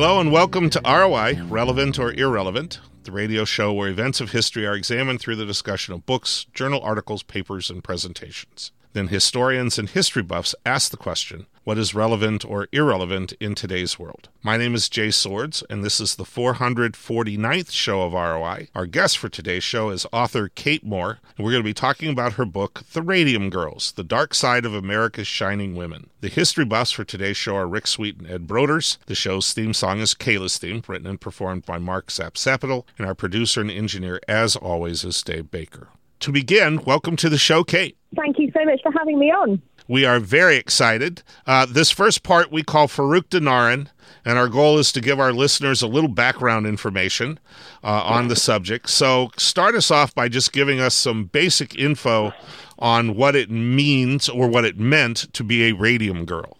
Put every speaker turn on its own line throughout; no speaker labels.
Hello and welcome to ROI, Relevant or Irrelevant, the radio show where events of history are examined through the discussion of books, journal articles, papers, and presentations. Then historians and history buffs ask the question what is relevant or irrelevant in today's world? My name is Jay Swords, and this is the 449th show of ROI. Our guest for today's show is author Kate Moore, and we're going to be talking about her book, The Radium Girls The Dark Side of America's Shining Women. The history buffs for today's show are Rick Sweet and Ed Broders. The show's theme song is Kayla's Theme, written and performed by Mark Sapsapital, and our producer and engineer, as always, is Dave Baker. To begin, welcome to the show, Kate.
Thank you so much for having me on.
We are very excited. Uh, this first part we call Farouk Dinarin, and our goal is to give our listeners a little background information uh, on the subject. So, start us off by just giving us some basic info on what it means or what it meant to be a radium girl.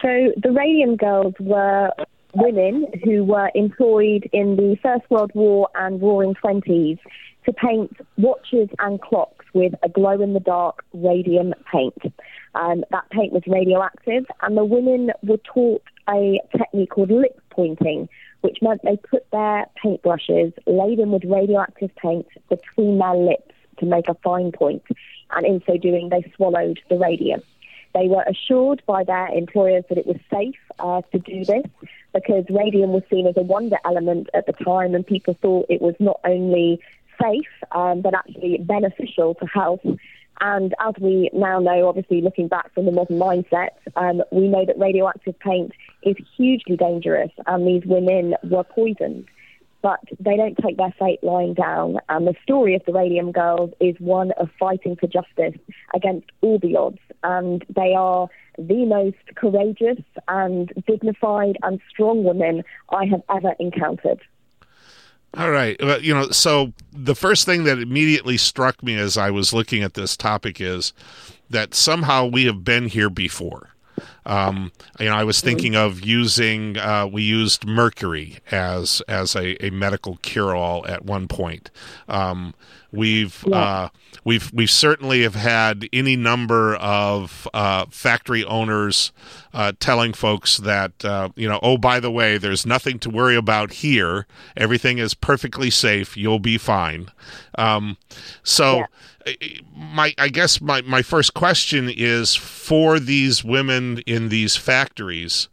So, the radium girls were women who were employed in the First World War and Roaring Twenties to paint watches and clocks with a glow in the dark radium paint. Um, that paint was radioactive, and the women were taught a technique called lip pointing, which meant they put their paintbrushes laden with radioactive paint between their lips to make a fine point, and in so doing, they swallowed the radium. They were assured by their employers that it was safe uh, to do this because radium was seen as a wonder element at the time, and people thought it was not only safe, um, but actually beneficial to health. And as we now know, obviously looking back from the modern mindset, um, we know that radioactive paint is hugely dangerous, and these women were poisoned. But they don't take their fate lying down. And the story of the Radium Girls is one of fighting for justice against all the odds. And they are the most courageous and dignified and strong women I have ever encountered.
All right. Well, you know, so the first thing that immediately struck me as I was looking at this topic is that somehow we have been here before. Um, you know, I was thinking of using. Uh, we used mercury as as a, a medical cure all at one point. Um, we've yeah. uh, we've we certainly have had any number of uh, factory owners uh, telling folks that uh, you know, oh by the way, there's nothing to worry about here. Everything is perfectly safe. You'll be fine. Um, so. Yeah my I guess my, my first question is for these women in these factories,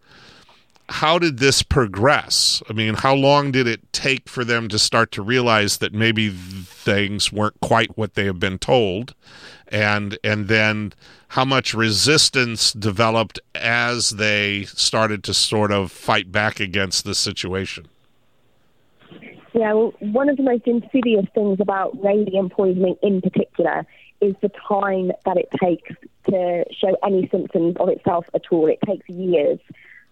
how did this progress? I mean, how long did it take for them to start to realize that maybe things weren't quite what they have been told? And and then how much resistance developed as they started to sort of fight back against the situation?
Yeah, well, one of the most insidious things about radium poisoning in particular is the time that it takes to show any symptoms of itself at all. It takes years.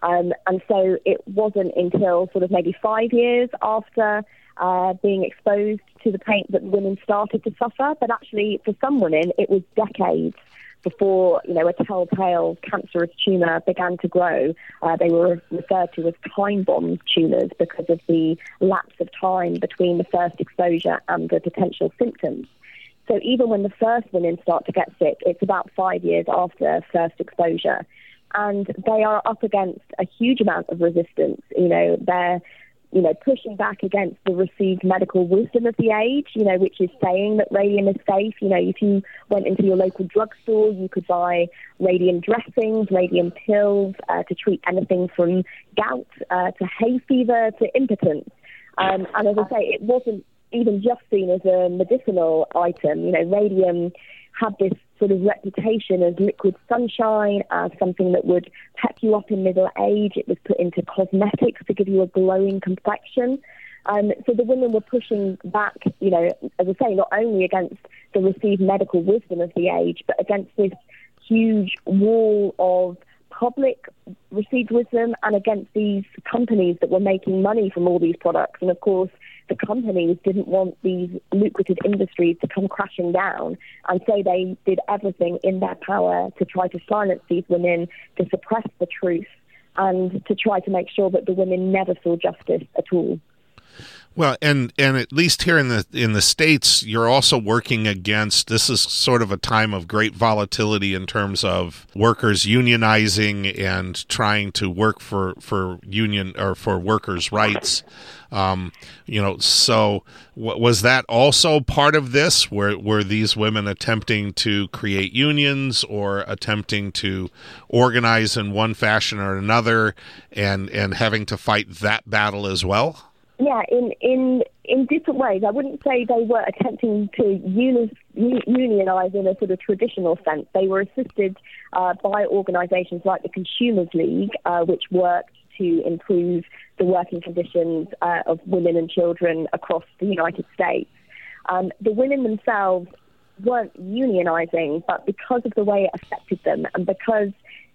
Um, and so it wasn't until sort of maybe five years after uh, being exposed to the paint that women started to suffer. But actually, for some women, it was decades before you know a telltale cancerous tumor began to grow. Uh, they were referred to as time bomb tumors because of the lapse of time between the first exposure and the potential symptoms. So even when the first women start to get sick, it's about five years after first exposure. And they are up against a huge amount of resistance. You know, they're you know, pushing back against the received medical wisdom of the age, you know, which is saying that radium is safe. You know, if you went into your local drugstore, you could buy radium dressings, radium pills uh, to treat anything from gout uh, to hay fever to impotence. Um, and as I say, it wasn't even just seen as a medicinal item. You know, radium had this sort of reputation as liquid sunshine, as something that would pep you up in middle age. It was put into cosmetics to give you a glowing complexion. Um, so the women were pushing back, you know, as I say, not only against the received medical wisdom of the age, but against this huge wall of public received wisdom and against these companies that were making money from all these products. And of course, the companies didn't want these lucrative industries to come crashing down. And so they did everything in their power to try to silence these women, to suppress the truth, and to try to make sure that the women never saw justice at all.
Well, and and at least here in the in the states, you're also working against. This is sort of a time of great volatility in terms of workers unionizing and trying to work for for union or for workers' rights. Um, you know, so w- was that also part of this? Were were these women attempting to create unions or attempting to organize in one fashion or another, and and having to fight that battle as well?
Yeah, in in in different ways. I wouldn't say they were attempting to uni- unionize in a sort of traditional sense. They were assisted uh, by organisations like the Consumers League, uh, which worked to improve the working conditions uh, of women and children across the United States. Um, the women themselves weren't unionizing, but because of the way it affected them and because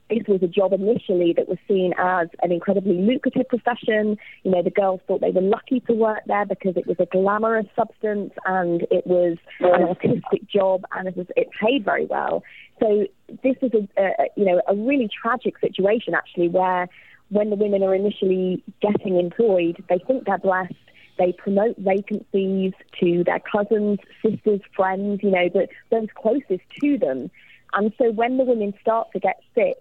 this was a job initially that was seen as an incredibly lucrative profession. You know, the girls thought they were lucky to work there because it was a glamorous substance and it was an artistic job and it was it paid very well. So this is a, a you know a really tragic situation actually where when the women are initially getting employed, they think they're blessed. They promote vacancies to their cousins, sisters, friends, you know, those closest to them. And so when the women start to get sick,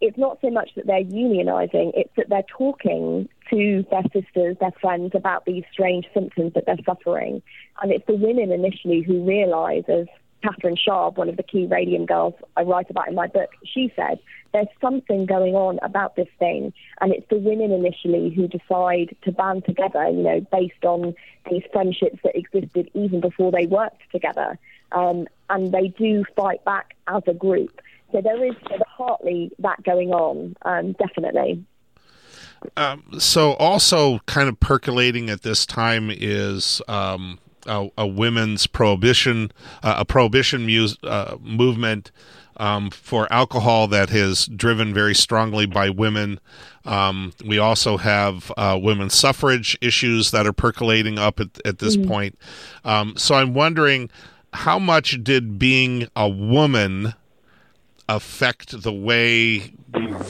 it's not so much that they're unionizing, it's that they're talking to their sisters, their friends about these strange symptoms that they're suffering. And it's the women initially who realize, as Katherine Schaub, one of the key radium girls I write about in my book, she said, there's something going on about this thing. And it's the women initially who decide to band together, you know, based on these friendships that existed even before they worked together. Um, and they do fight back as a group. So there is partly that going on, um, definitely.
Um, so also kind of percolating at this time is um, a, a, women's prohibition, uh, a prohibition mu- uh, movement um, for alcohol that is driven very strongly by women. Um, we also have uh, women's suffrage issues that are percolating up at, at this mm-hmm. point. Um, so I'm wondering how much did being a woman affect the way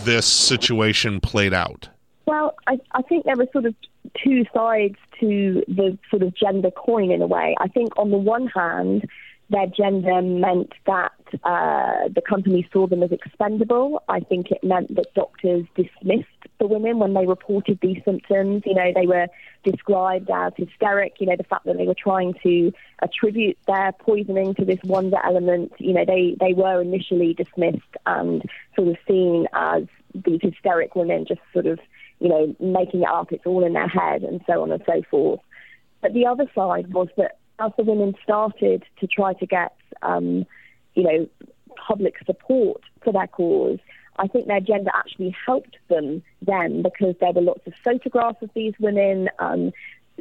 this situation played out?
Well, I, I think there were sort of two sides to the sort of gender coin in a way. I think on the one hand, their gender meant that uh, the company saw them as expendable. I think it meant that doctors dismissed the women when they reported these symptoms. You know, they were described as hysteric. You know, the fact that they were trying to attribute their poisoning to this wonder element. You know, they, they were initially dismissed and sort of seen as these hysteric women just sort of, you know, making it up. It's all in their head and so on and so forth. But the other side was that as the women started to try to get, um, you know, public support for their cause, I think their gender actually helped them then because there were lots of photographs of these women. Um,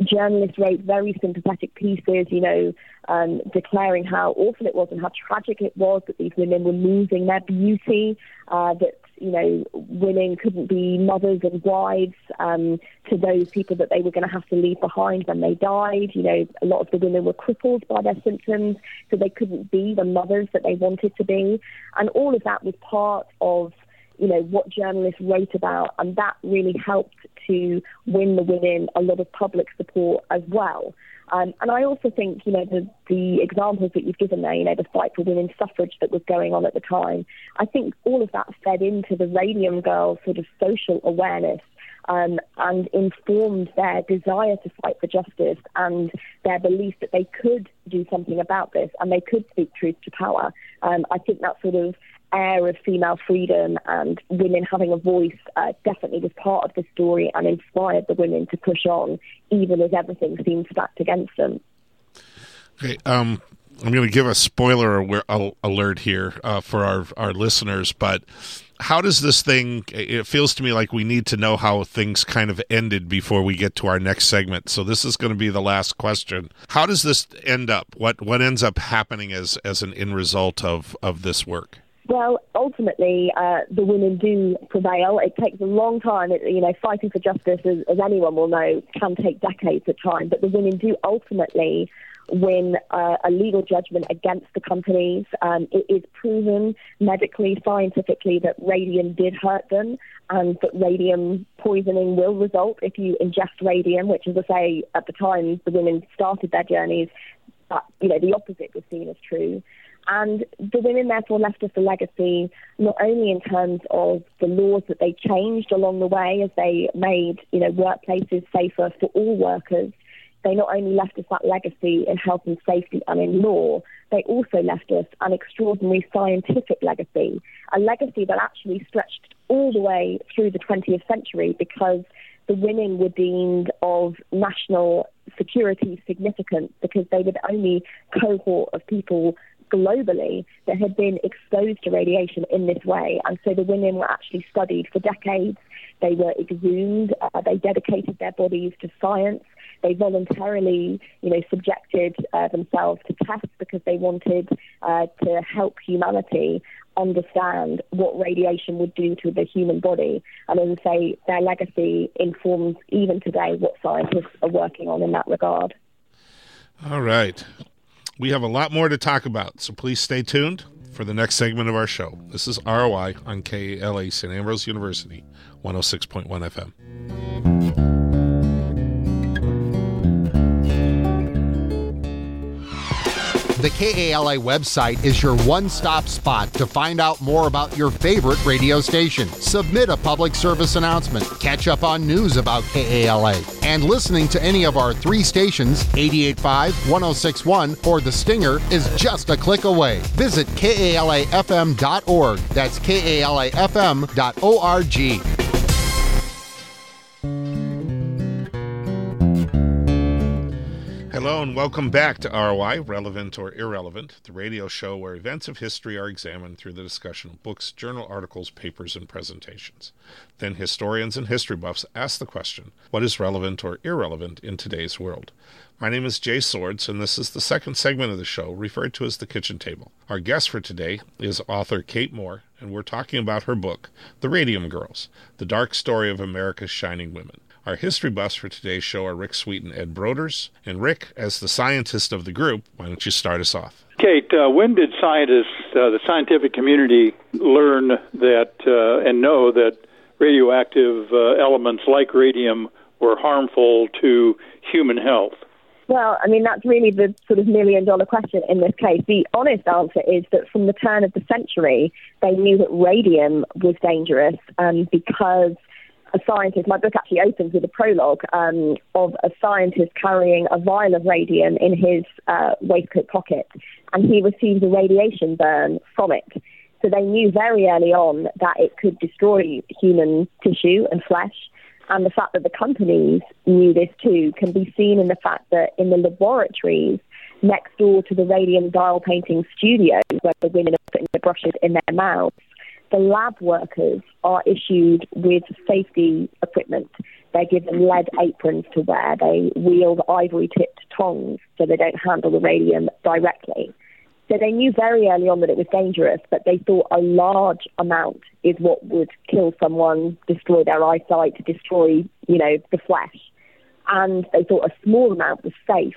journalists wrote very sympathetic pieces, you know, um, declaring how awful it was and how tragic it was that these women were losing their beauty, uh, that you know, women couldn't be mothers and wives um, to those people that they were going to have to leave behind when they died. You know, a lot of the women were crippled by their symptoms, so they couldn't be the mothers that they wanted to be. And all of that was part of, you know, what journalists wrote about, and that really helped to win the women a lot of public support as well. Um, and I also think, you know, the, the examples that you've given there, you know, the fight for women's suffrage that was going on at the time, I think all of that fed into the Radium Girls sort of social awareness um, and informed their desire to fight for justice and their belief that they could do something about this and they could speak truth to power. Um, I think that sort of air of female freedom and women having a voice uh, definitely was part of the story and inspired the women to push on, even as everything seemed stacked against them.
Okay, um, I'm going to give a spoiler alert here uh, for our our listeners, but how does this thing? It feels to me like we need to know how things kind of ended before we get to our next segment. So this is going to be the last question. How does this end up? What what ends up happening as as an end result of of this work?
Well, ultimately, uh, the women do prevail. It takes a long time. It, you know, fighting for justice, as, as anyone will know, can take decades of time. But the women do ultimately win uh, a legal judgment against the companies. Um, it is proven medically, scientifically that radium did hurt them and that radium poisoning will result if you ingest radium, which, as I say, at the time the women started their journeys, but, you know, the opposite was seen as true. And the women therefore left us a legacy, not only in terms of the laws that they changed along the way as they made, you know, workplaces safer for all workers. They not only left us that legacy in health and safety and in law, they also left us an extraordinary scientific legacy, a legacy that actually stretched all the way through the 20th century because the women were deemed of national security significance because they were the only cohort of people globally that had been exposed to radiation in this way. And so the women were actually studied for decades. They were exhumed. Uh, they dedicated their bodies to science. They voluntarily, you know, subjected uh, themselves to tests because they wanted uh, to help humanity understand what radiation would do to the human body. And as I say, their legacy informs even today what scientists are working on in that regard.
All right. We have a lot more to talk about, so please stay tuned for the next segment of our show. This is ROI on KALA St. Ambrose University, 106.1 FM.
The KALA website is your one stop spot to find out more about your favorite radio station. Submit a public service announcement, catch up on news about KALA, and listening to any of our three stations 885, 1061, or The Stinger is just a click away. Visit KALAFM.org. That's KALAFM.org.
And welcome back to ROI, Relevant or Irrelevant, the radio show where events of history are examined through the discussion of books, journal articles, papers, and presentations. Then historians and history buffs ask the question what is relevant or irrelevant in today's world? My name is Jay Swords, and this is the second segment of the show referred to as the kitchen table. Our guest for today is author Kate Moore, and we're talking about her book, The Radium Girls The Dark Story of America's Shining Women. Our history buffs for today's show are Rick Sweet and Ed Broders. And Rick, as the scientist of the group, why don't you start us off?
Kate, uh, when did scientists, uh, the scientific community, learn that uh, and know that radioactive uh, elements like radium were harmful to human health?
Well, I mean, that's really the sort of million dollar question in this case. The honest answer is that from the turn of the century, they knew that radium was dangerous um, because a scientist, my book actually opens with a prologue um, of a scientist carrying a vial of radium in his uh, waistcoat pocket, and he receives a radiation burn from it. So they knew very early on that it could destroy human tissue and flesh. And the fact that the companies knew this too can be seen in the fact that in the laboratories next door to the radium dial painting studio, where the women are putting the brushes in their mouths, the lab workers are issued with safety equipment. They're given lead aprons to wear. They wield ivory tipped tongs so they don't handle the radium directly. So they knew very early on that it was dangerous, but they thought a large amount is what would kill someone, destroy their eyesight, destroy, you know, the flesh. And they thought a small amount was safe.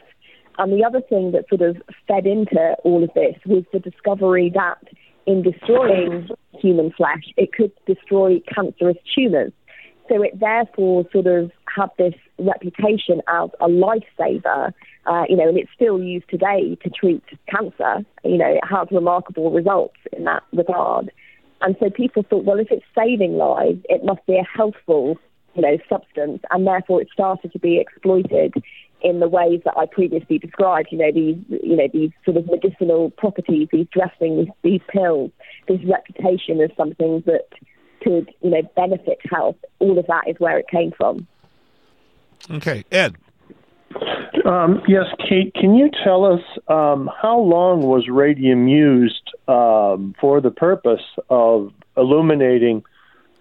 And the other thing that sort of fed into all of this was the discovery that in destroying human flesh, it could destroy cancerous tumours. So it therefore sort of had this reputation as a lifesaver, uh, you know, and it's still used today to treat cancer. You know, it has remarkable results in that regard. And so people thought, well, if it's saving lives, it must be a healthful, you know, substance, and therefore it started to be exploited in the ways that I previously described. You know, these you know these sort of medicinal properties, these dressings, these pills, this reputation as something that could you know benefit health. All of that is where it came from.
Okay, Ed.
Um, yes, Kate, can you tell us um, how long was radium used um, for the purpose of illuminating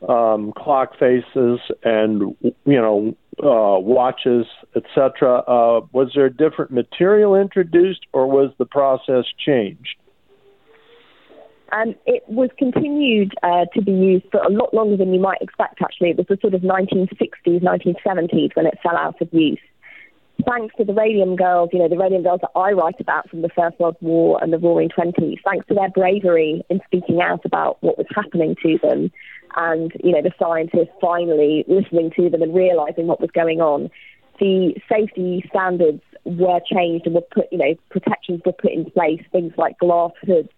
um, clock faces and you know uh, watches, etc. Uh, was there a different material introduced, or was the process changed?
Um, it was continued uh, to be used for a lot longer than you might expect. Actually, it was the sort of 1960s, 1970s when it fell out of use. Thanks to the Radium Girls, you know, the Radium Girls that I write about from the First World War and the Roaring Twenties, thanks to their bravery in speaking out about what was happening to them, and you know, the scientists finally listening to them and realizing what was going on, the safety standards were changed and were put, you know, protections were put in place, things like glass hoods,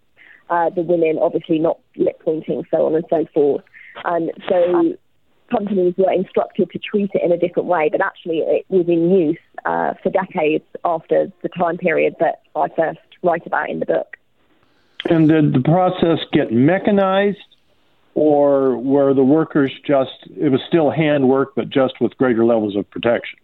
uh, the women obviously not lip pointing, so on and so forth. And so companies were instructed to treat it in a different way, but actually it was in use uh, for decades after the time period that I first write about in the book.
And did the process get mechanized, or were the workers just, it was still handwork, but just with greater levels of protection?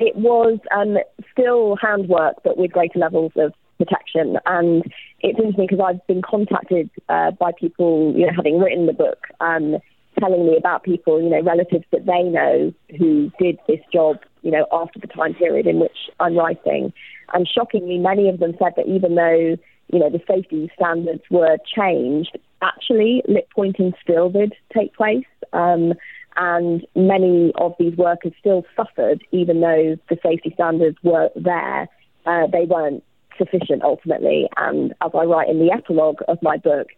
It was um, still handwork, but with greater levels of protection. And it's interesting because I've been contacted uh, by people, you know, having written the book, um, telling me about people, you know, relatives that they know who did this job, you know, after the time period in which I'm writing. And shockingly, many of them said that even though, you know, the safety standards were changed, actually lip pointing still did take place. Um, and many of these workers still suffered, even though the safety standards were there. Uh, they weren't sufficient ultimately. And as I write in the epilogue of my book,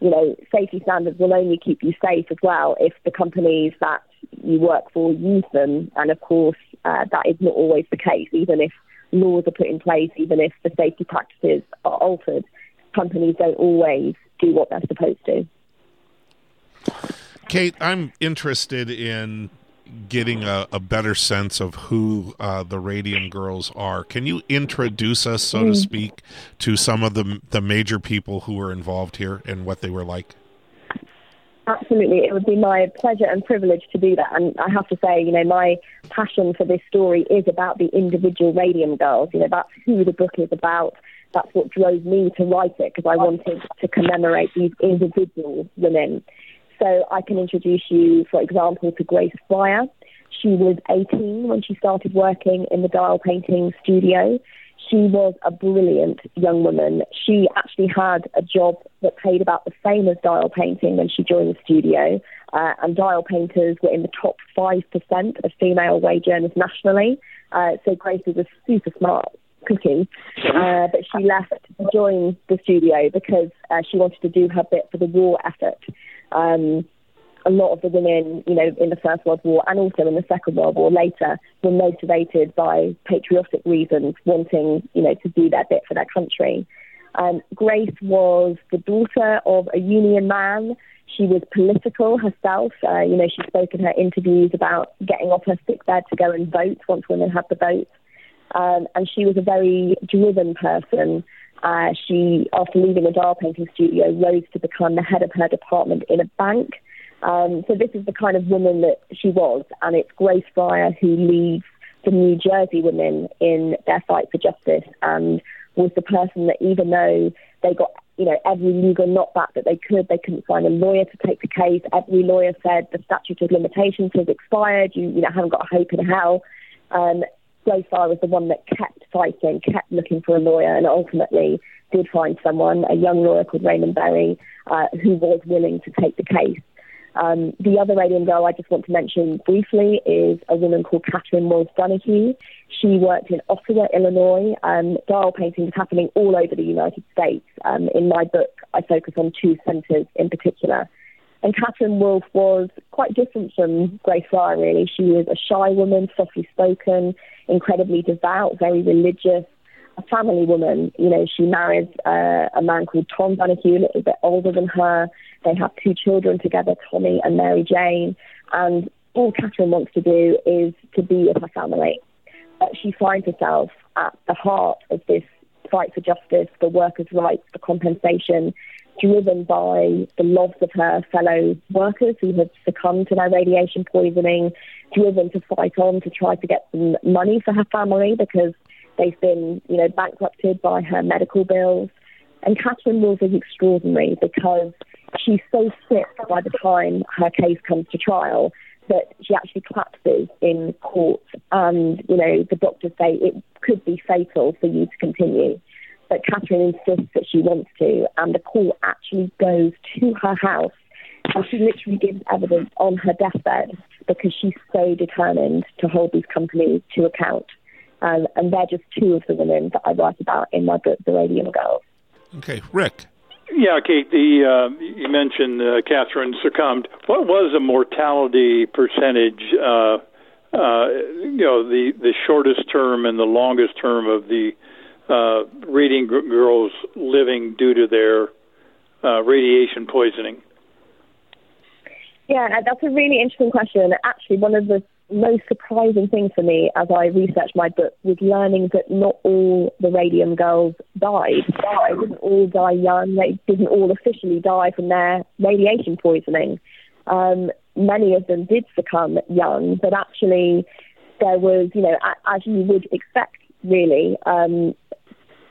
you know, safety standards will only keep you safe as well if the companies that you work for use them. And of course, uh, that is not always the case, even if laws are put in place, even if the safety practices are altered, companies don't always do what they're supposed to.
Kate, I'm interested in getting a, a, better sense of who uh, the Radium Girls are. Can you introduce us, so to mm. speak, to some of the the major people who were involved here and what they were like?
Absolutely, it would be my pleasure and privilege to do that. And I have to say, you know, my passion for this story is about the individual Radium Girls. You know, that's who the book is about. That's what drove me to write it because I wanted to commemorate these individual women. So I can introduce you, for example, to Grace Fryer. She was 18 when she started working in the dial painting studio. She was a brilliant young woman. She actually had a job that paid about the same as dial painting when she joined the studio. Uh, and dial painters were in the top 5% of female wage earners nationally. Uh, so Grace was a super smart cookie. Uh, but she left to join the studio because uh, she wanted to do her bit for the war effort. Um, a lot of the women, you know, in the First World War and also in the Second World War later were motivated by patriotic reasons, wanting, you know, to do their bit for their country. Um, Grace was the daughter of a union man. She was political herself. Uh, you know, she spoke in her interviews about getting off her sick bed to go and vote once women had the vote. Um, and she was a very driven person. Uh, she, after leaving the dial painting studio, rose to become the head of her department in a bank. Um, so this is the kind of woman that she was, and it's Grace Fryer who leads the New Jersey women in their fight for justice, and was the person that even though they got you know every legal knockback that they could, they couldn't find a lawyer to take the case. Every lawyer said the statute of limitations has expired. You you know haven't got a hope in hell. Um, Grace Fryer was the one that kept fighting, kept looking for a lawyer, and ultimately did find someone, a young lawyer called Raymond Berry, uh, who was willing to take the case. Um, the other Radium girl I just want to mention briefly is a woman called Catherine Wolfe Donohue. She worked in Ottawa, Illinois. Um, dial painting is happening all over the United States. Um, in my book, I focus on two centres in particular. And Catherine Wolfe was quite different from Grace Fryer, really. She was a shy woman, softly spoken, incredibly devout, very religious, a family woman. You know, she married uh, a man called Tom Donohue, a little bit older than her. They have two children together, Tommy and Mary Jane. And all Catherine wants to do is to be with her family. But she finds herself at the heart of this fight for justice, for workers' rights, for compensation, driven by the loss of her fellow workers who had succumbed to their radiation poisoning, driven to fight on to try to get some money for her family because they've been, you know, bankrupted by her medical bills. And Catherine Wolfe is extraordinary because she's so sick by the time her case comes to trial that she actually collapses in court. And, you know, the doctors say it could be fatal for you to continue. But Catherine insists that she wants to, and the court actually goes to her house And she literally gives evidence on her deathbed because she's so determined to hold these companies to account. Um, and they're just two of the women that I write about in my book, The Radium Girls.
Okay, Rick.
Yeah, Kate. The uh, you mentioned uh, Catherine succumbed. What was the mortality percentage? Uh, uh, you know, the the shortest term and the longest term of the uh, radium girls living due to their uh, radiation poisoning.
Yeah, that's a really interesting question. Actually, one of the most surprising things for me as I researched my book was learning that not all the radium girls died. They didn't all die young. They didn't all officially die from their radiation poisoning. Um, many of them did succumb young, but actually there was, you know, as you would expect, really, um,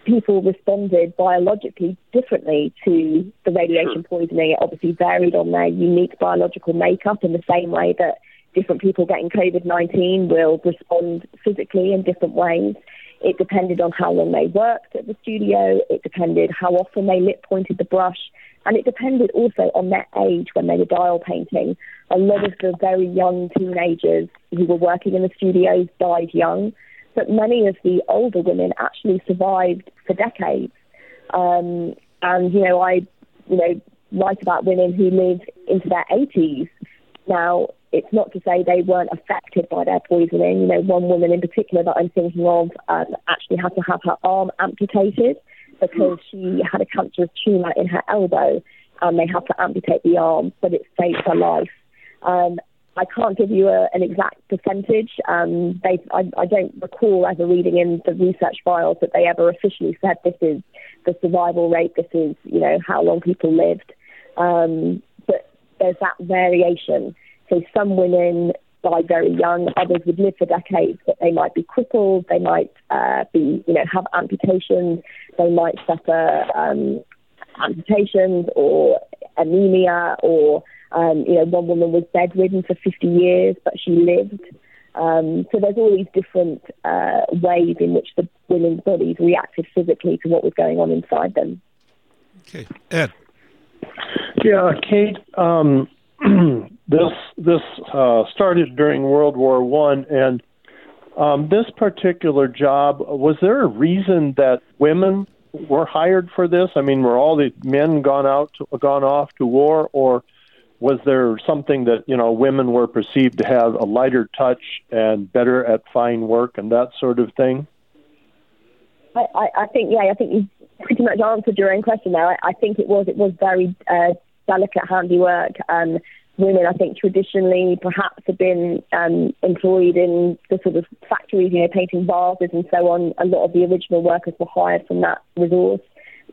people responded biologically differently to the radiation poisoning. It obviously varied on their unique biological makeup in the same way that different people getting COVID 19 will respond physically in different ways. It depended on how long they worked at the studio, it depended how often they lip pointed the brush, and it depended also on their age when they were dial painting. A lot of the very young teenagers who were working in the studios died young, but many of the older women actually survived for decades. Um, and, you know, I, you know, write about women who live into their 80s. Now, it's not to say they weren't affected by their poisoning. You know, one woman in particular that I'm thinking of um, actually had to have her arm amputated because she had a cancerous tumour in her elbow and they had to amputate the arm, but it saved her life. Um, I can't give you a, an exact percentage. Um, they, I, I don't recall ever reading in the research files that they ever officially said this is the survival rate, this is, you know, how long people lived. Um, but there's that variation. So some women die very young, others would live for decades, but they might be crippled, they might uh, be, you know, have amputations, they might suffer um, amputations or anemia, or um, you know, one woman was bedridden for 50 years, but she lived. Um, so there's all these different uh, ways in which the women's bodies reacted physically to what was going on inside them.
Okay, Ed.
Yeah, Kate. Um, this this uh, started during World War One, and um, this particular job was there a reason that women were hired for this? I mean, were all the men gone out to, gone off to war, or was there something that you know women were perceived to have a lighter touch and better at fine work and that sort of thing?
I, I, I think yeah, I think you pretty much answered your own question there. I, I think it was it was very uh, delicate handiwork. Um, women, I think, traditionally perhaps have been um, employed in the sort of factories, you know, painting vases and so on. A lot of the original workers were hired from that resource.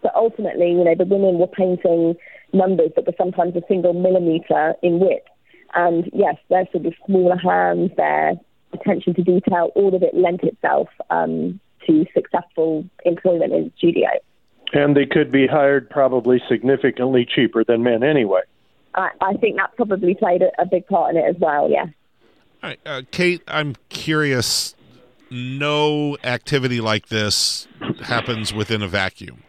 But ultimately, you know, the women were painting numbers that were sometimes a single millimetre in width. And yes, their sort of smaller hands, their attention to detail, all of it lent itself um, to successful employment in the studio.
And they could be hired probably significantly cheaper than men anyway.
I, I think that probably played a, a, big part in it as well, yeah.
All right, uh, Kate, I'm curious. No activity like this happens within a vacuum.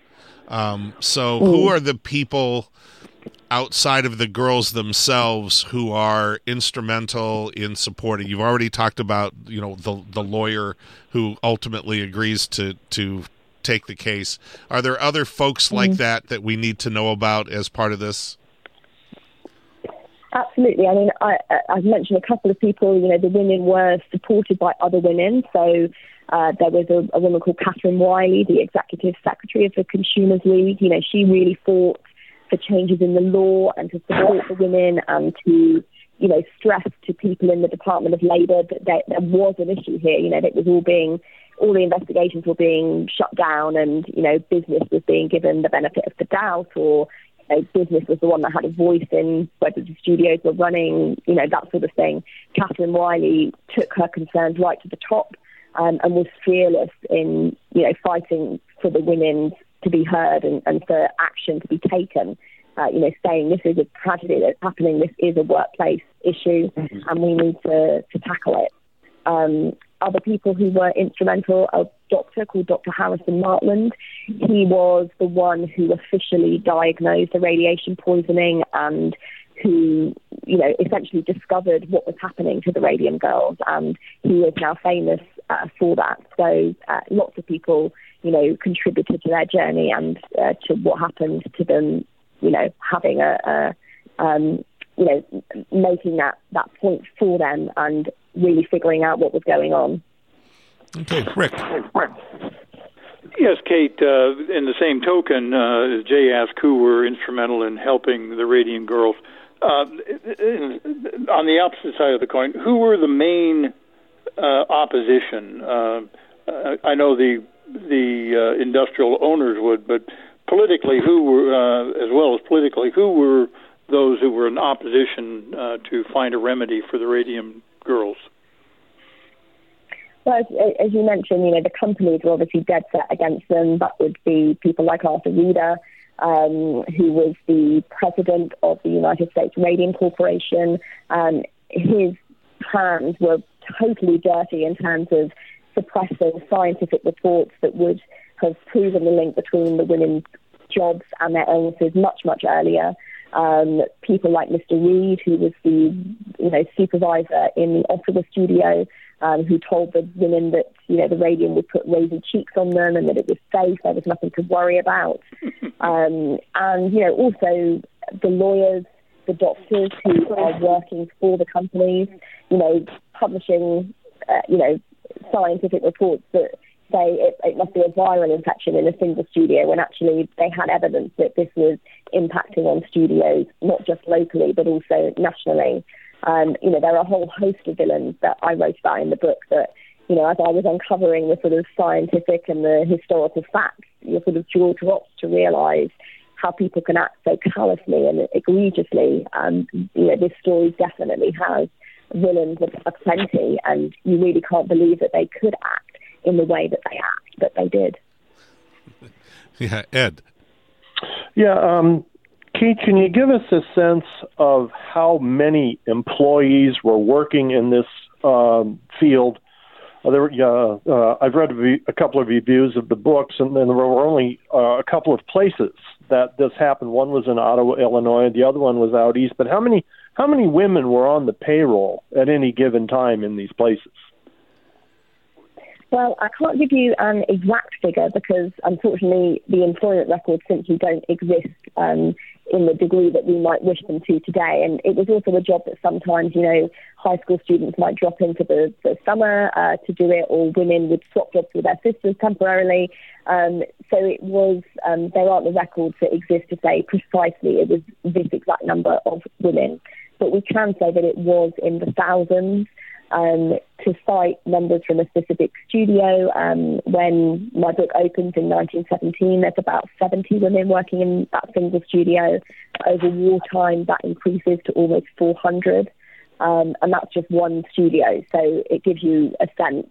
Um, so, mm. who are the people outside of the girls themselves who are instrumental in supporting? You've already talked about, you know, the the lawyer who ultimately agrees to to take the case. Are there other folks like mm. that that we need to know about as part of this?
Absolutely. I mean, I, I've mentioned a couple of people. You know, the women were supported by other women. So uh, there was a, a woman called Katherine Wiley, the executive secretary of the Consumers League. You know, she really fought for changes in the law and to support the women and to, you know, stress to people in the Department of Labour that there, there was an issue here. You know, that it was all being all the investigations were being shut down and, you know, business was being given the benefit of the doubt or, know, business was the one that had a voice in whether the studios were running, you know, that sort of thing. Katherine Wiley took her concerns right to the top um, and was fearless in, you know, fighting for the women to be heard and, and for action to be taken. Uh, you know, saying this is a tragedy that's happening, this is a workplace issue, mm-hmm. and we need to, to tackle it. Um, other people who were instrumental, a doctor called Dr. Harrison Martland. He was the one who officially diagnosed the radiation poisoning and who, you know, essentially discovered what was happening to the Radium girls, and he is now famous uh, for that. So uh, lots of people, you know, contributed to their journey and uh, to what happened to them, you know, having a, a um, you know, making that, that point for them and really figuring out what was going on.
Okay, Rick.
Yes, Kate. Uh, in the same token, uh, Jay asked who were instrumental in helping the Radium Girls. Uh, on the opposite side of the coin, who were the main uh, opposition? Uh, I know the the uh, industrial owners would, but politically, who were, uh, as well as politically, who were those who were in opposition uh, to find a remedy for the Radium Girls?
Well, as, as, you mentioned, you know, the companies were obviously dead set against them. That would be people like Arthur Roeder, um, who was the president of the United States Radium Corporation. Um, his hands were totally dirty in terms of suppressing scientific reports that would have proven the link between the women's jobs and their illnesses much, much earlier. Um, people like Mr. Reed, who was the you know supervisor in the Ottawa studio, um, who told the women that you know the radium would put rosy cheeks on them and that it was safe, there was nothing to worry about, um, and you know also the lawyers, the doctors who are working for the companies, you know publishing uh, you know scientific reports that say it, it must be a viral infection in a single studio when actually they had evidence that this was impacting on studios, not just locally, but also nationally. Um, you know, there are a whole host of villains that I wrote about in the book that, you know, as I was uncovering the sort of scientific and the historical facts, your sort of jaw drops to realize how people can act so callously and egregiously. Um, you know, this story definitely has villains of plenty, and you really can't believe that they could act in the way that they act, but they did.
Yeah, Ed.
Yeah, um, Kate, can you give us a sense of how many employees were working in this um, field? Uh, there, uh, uh, I've read a, a, couple of reviews of the books, and then there were only uh, a couple of places that this happened. One was in Ottawa, Illinois. The other one was out east. But how many how many women were on the payroll at any given time in these places?
Well, I can't give you an exact figure because unfortunately the employment records simply don't exist um, in the degree that we might wish them to today. And it was also a job that sometimes, you know, high school students might drop in for the, the summer uh, to do it, or women would swap jobs with their sisters temporarily. Um, so it was, um, there aren't the records that exist to say precisely it was this exact number of women. But we can say that it was in the thousands um, to cite numbers from a specific studio. Um, when my book opens in 1917, there's about 70 women working in that single studio. Over wartime, that increases to almost 400. Um, and that's just one studio. So it gives you a sense.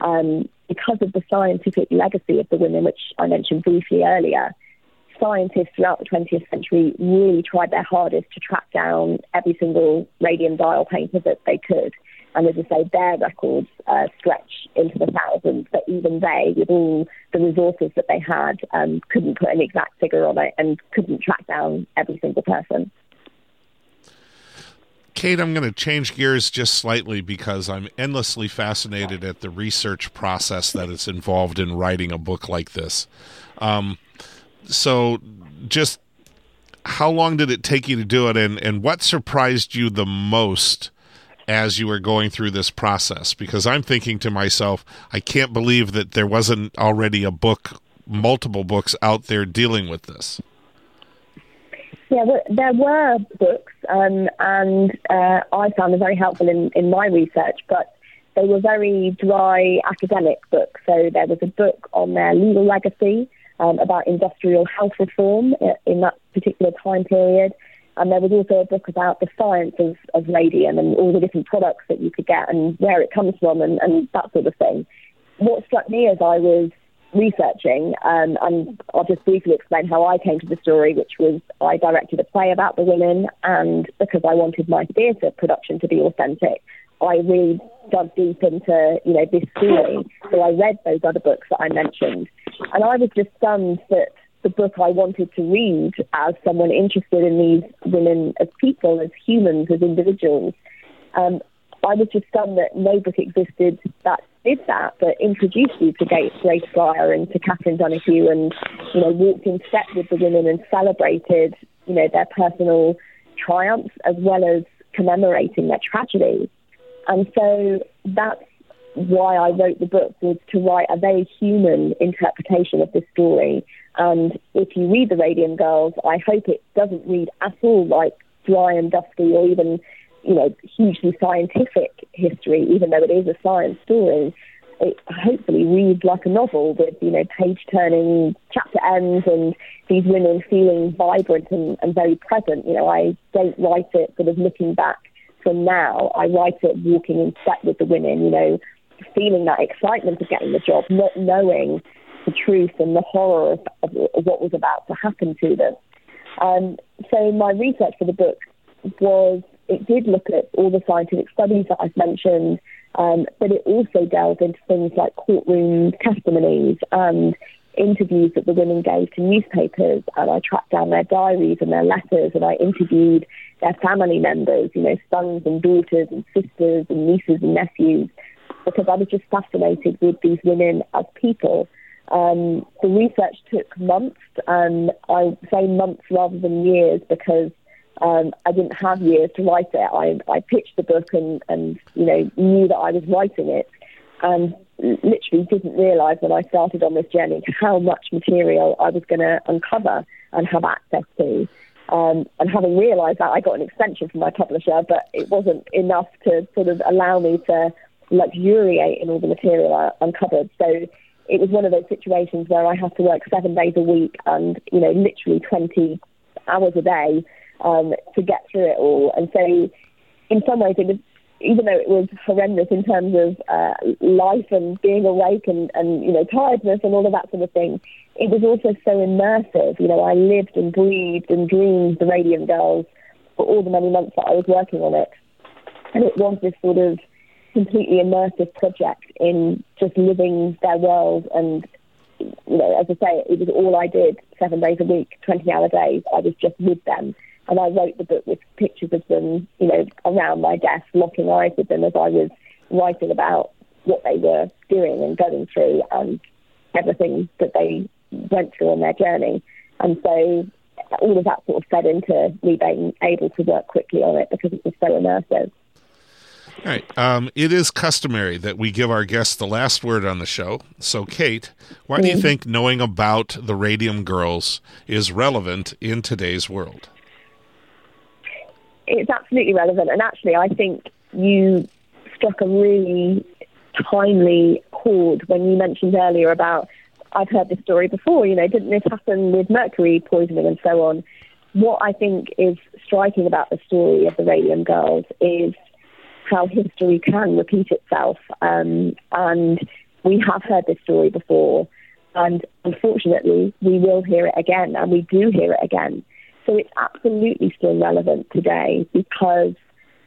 Um, because of the scientific legacy of the women, which I mentioned briefly earlier, scientists throughout the 20th century really tried their hardest to track down every single radium dial painter that they could. And as I say, their records uh, stretch into the thousands, but even they, with all the resources that they had, um, couldn't put an exact figure on it and couldn't track down every single person.
Kate, I'm going to change gears just slightly because I'm endlessly fascinated at the research process that is involved in writing a book like this. Um, so, just how long did it take you to do it, and, and what surprised you the most as you were going through this process? Because I'm thinking to myself, I can't believe that there wasn't already a book, multiple books out there dealing with this.
Yeah, there were books, um, and uh, I found them very helpful in, in my research, but they were very dry academic books. So there was a book on their legal legacy um, about industrial health reform in that particular time period. And there was also a book about the science of, of radium and all the different products that you could get and where it comes from and, and that sort of thing. What struck me as I was researching, um, and I'll just briefly explain how I came to the story, which was I directed a play about the women, and because I wanted my theatre production to be authentic, I really dug deep into you know this story. So I read those other books that I mentioned, and I was just stunned that the book I wanted to read as someone interested in these women as people, as humans, as individuals. Um, I was just stunned that no book existed that did that, that introduced you to Gates Grace Fryer and to Catherine Donohue and, you know, walked in step with the women and celebrated, you know, their personal triumphs as well as commemorating their tragedies. And so that's why I wrote the book was to write a very human interpretation of this story. And if you read The Radium Girls, I hope it doesn't read at all like dry and dusty or even, you know, hugely scientific history, even though it is a science story. It hopefully reads like a novel with, you know, page turning chapter ends and these women feeling vibrant and, and very present. You know, I don't write it sort of looking back from now. I write it walking in step with the women, you know, feeling that excitement of getting the job, not knowing the truth and the horror of, of, what was about to happen to them. Um, so my research for the book was it did look at all the scientific studies that I've mentioned, um, but it also delved into things like courtroom testimonies and interviews that the women gave to newspapers. And I tracked down their diaries and their letters, and I interviewed their family members, you know, sons and daughters and sisters and nieces and nephews, because I was just fascinated with these women as people. Um, the research took months, and I say months rather than years because um, I didn't have years to write it. I, I pitched the book and, and you know knew that I was writing it, and literally didn't realise when I started on this journey how much material I was going to uncover and have access to. Um, and having realised that, I got an extension from my publisher, but it wasn't enough to sort of allow me to luxuriate in all the material I uncovered. So it was one of those situations where I had to work seven days a week and, you know, literally 20 hours a day um, to get through it all. And so in some ways it was, even though it was horrendous in terms of uh, life and being awake and, and, you know, tiredness and all of that sort of thing, it was also so immersive. You know, I lived and breathed and dreamed the Radium Girls for all the many months that I was working on it. And it was this sort of completely immersive project in just living their world. And, you know, as I say, it was all I did seven days a week, 20 hour days. I was just with them. And I wrote the book with pictures of them, you know, around my desk, locking eyes with them as I was writing about what they were doing and going through and everything that they went through on their journey. And so all of that sort of fed into me being able to work quickly on it because it was so immersive.
All right. Um, it is customary that we give our guests the last word on the show. So, Kate, why do you mm-hmm. think knowing about the Radium Girls is relevant in today's world?
It's absolutely relevant. And actually, I think you struck a really timely chord when you mentioned earlier about I've heard this story before, you know, didn't this happen with mercury poisoning and so on? What I think is striking about the story of the Radium Girls is how history can repeat itself. Um, and we have heard this story before, and unfortunately, we will hear it again, and we do hear it again. So it's absolutely still relevant today because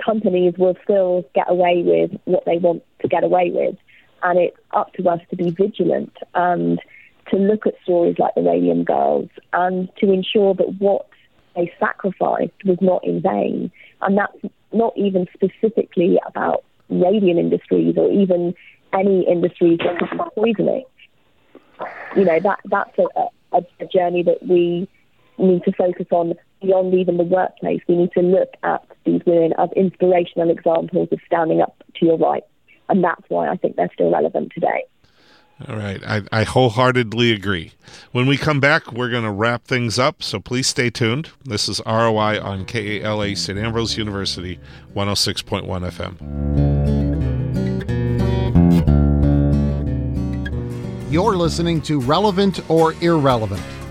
companies will still get away with what they want to get away with. And it's up to us to be vigilant and to look at stories like the Radium Girls and to ensure that what they sacrificed was not in vain. And that's not even specifically about radium industries or even any industries that are poisoning. You know, that that's a, a, a journey that we need to focus on beyond even the workplace. We need to look at these women as inspirational examples of standing up to your rights. And that's why I think they're still relevant today.
All right. I, I wholeheartedly agree. When we come back, we're going to wrap things up, so please stay tuned. This is ROI on KALA St. Ambrose University, 106.1 FM.
You're listening to Relevant or Irrelevant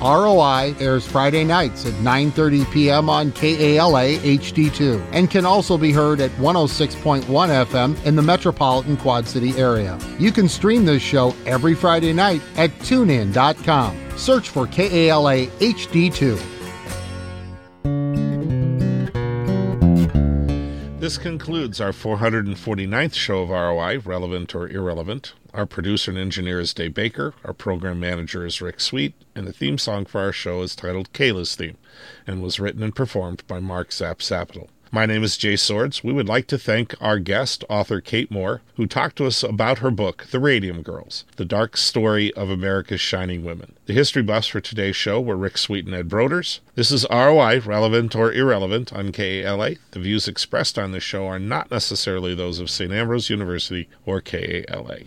ROI airs Friday nights at 9:30 p.m. on KALA HD2 and can also be heard at 106.1 FM in the metropolitan Quad City area. You can stream this show every Friday night at tunein.com. Search for KALA HD2.
This concludes our 449th show of ROI, Relevant or Irrelevant. Our producer and engineer is Dave Baker. Our program manager is Rick Sweet. And the theme song for our show is titled Kayla's Theme and was written and performed by Mark Zap Zapital. My name is Jay Swords. We would like to thank our guest, author Kate Moore, who talked to us about her book, The Radium Girls The Dark Story of America's Shining Women. The history buffs for today's show were Rick Sweet and Ed Broders. This is ROI, Relevant or Irrelevant, on KALA. The views expressed on this show are not necessarily those of St. Ambrose University or KALA.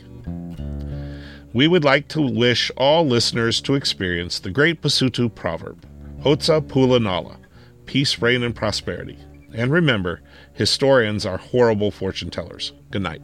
We would like to wish all listeners to experience the great Basotho proverb, Khotso Pula Nala, peace, rain, and prosperity. And remember, historians are horrible fortune tellers. Good night.